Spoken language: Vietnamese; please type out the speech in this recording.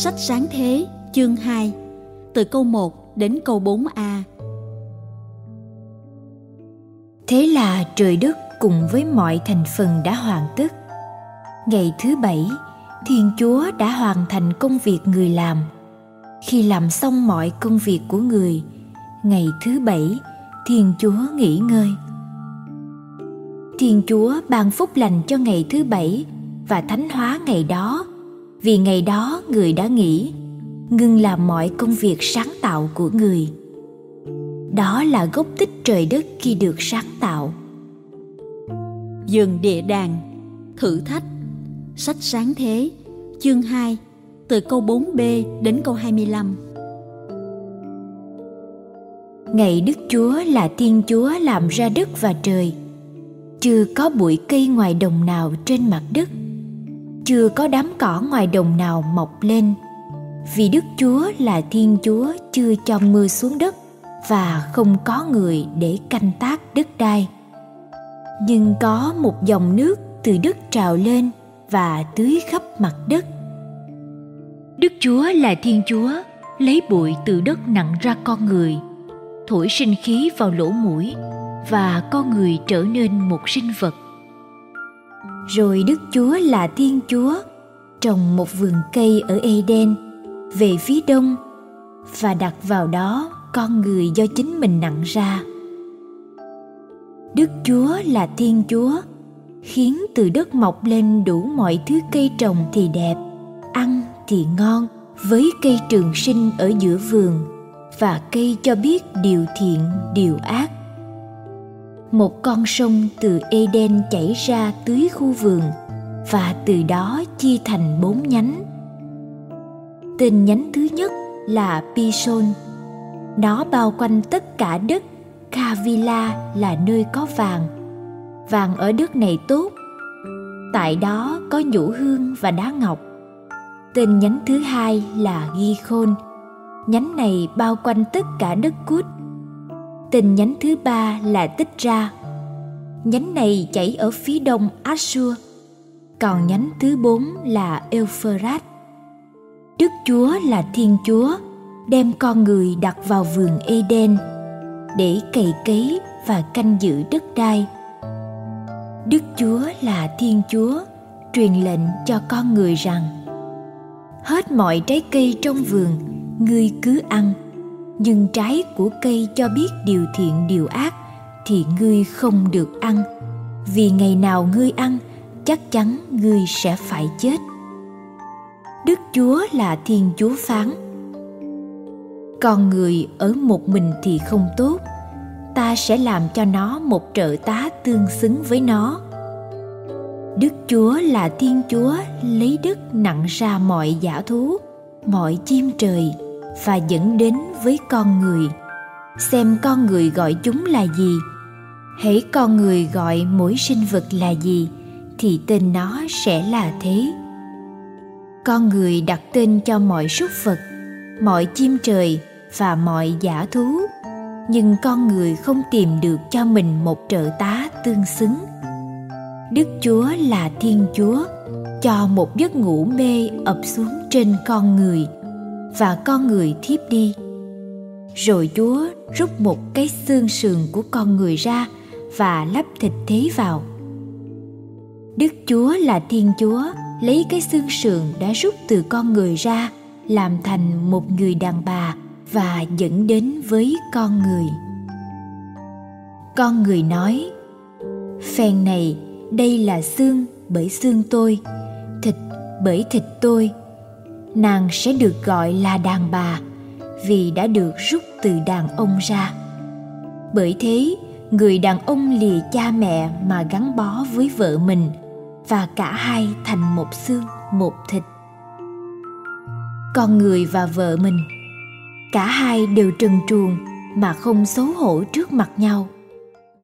Sách sáng thế chương 2 Từ câu 1 đến câu 4a Thế là trời đất cùng với mọi thành phần đã hoàn tất. Ngày thứ bảy, Thiên Chúa đã hoàn thành công việc người làm. Khi làm xong mọi công việc của người, ngày thứ bảy, Thiên Chúa nghỉ ngơi. Thiên Chúa ban phúc lành cho ngày thứ bảy và thánh hóa ngày đó, vì ngày đó người đã nghỉ, ngừng làm mọi công việc sáng tạo của người. Đó là gốc tích trời đất khi được sáng tạo. Dừng địa đàng Thử thách Sách sáng thế Chương 2 Từ câu 4b đến câu 25 Ngày Đức Chúa là Thiên Chúa làm ra đất và trời Chưa có bụi cây ngoài đồng nào trên mặt đất chưa có đám cỏ ngoài đồng nào mọc lên. Vì Đức Chúa là Thiên Chúa chưa cho mưa xuống đất Và không có người để canh tác đất đai. Nhưng có một dòng nước từ đất trào lên và tưới khắp mặt đất. Đức chúa là thiên chúa, lấy bụi từ đất nặng ra con người, thổi sinh khí vào lỗ mũi và con người trở nên một sinh vật rồi đức chúa là thiên chúa trồng một vườn cây ở eden về phía đông và đặt vào đó con người do chính mình nặng ra Đức Chúa là Thiên Chúa, khiến từ đất mọc lên đủ mọi thứ cây trồng thì đẹp, ăn thì ngon, với cây trường sinh ở giữa vườn và cây cho biết điều thiện, điều ác. Một con sông từ Eden chảy ra tưới khu vườn và từ đó chia thành bốn nhánh. Tên nhánh thứ nhất là Pison. Nó bao quanh tất cả đất Kavila là nơi có vàng. Vàng ở đất này tốt. Tại đó có nhũ hương và đá ngọc. Tên nhánh thứ hai là Ghi Khôn. Nhánh này bao quanh tất cả đất cút. Tên nhánh thứ ba là Tích Ra. Nhánh này chảy ở phía đông Assur. Còn nhánh thứ bốn là Euphrates. Đức Chúa là Thiên Chúa, đem con người đặt vào vườn Eden – để cày cấy và canh giữ đất đai đức chúa là thiên chúa truyền lệnh cho con người rằng hết mọi trái cây trong vườn ngươi cứ ăn nhưng trái của cây cho biết điều thiện điều ác thì ngươi không được ăn. Vì ngày nào ngươi ăn, chắc chắn ngươi sẽ phải chết. Đức chúa là thiên chúa phán. Con người ở một mình thì không tốt. Ta sẽ làm cho nó một trợ tá tương xứng với nó. Đức chúa là thiên chúa lấy đất nặng ra mọi giả thú, mọi chim trời và dẫn đến với con người. Xem con người gọi chúng là gì. Hãy con người gọi mỗi sinh vật là gì, thì tên nó sẽ là thế. Con người đặt tên cho mọi súc vật, mọi chim trời và mọi giả thú. Nhưng con người không tìm được cho mình một trợ tá tương xứng. Đức chúa là thiên chúa, cho một giấc ngủ mê ập xuống trên con người. Và con người thiếp đi rồi chúa rút một cái xương sườn của con người ra và lắp thịt thế vào. Đức chúa là thiên chúa lấy cái xương sườn đã rút từ con người ra làm thành một người đàn bà và dẫn đến với con người. Con người nói phen này, đây là xương bởi xương tôi, thịt bởi thịt tôi. Nàng sẽ được gọi là đàn bà vì đã được rút từ đàn ông ra. Bởi thế, người đàn ông lìa cha mẹ mà gắn bó với vợ mình và cả hai thành một xương, một thịt. Con người và vợ mình, cả hai đều trần truồng mà không xấu hổ trước mặt nhau.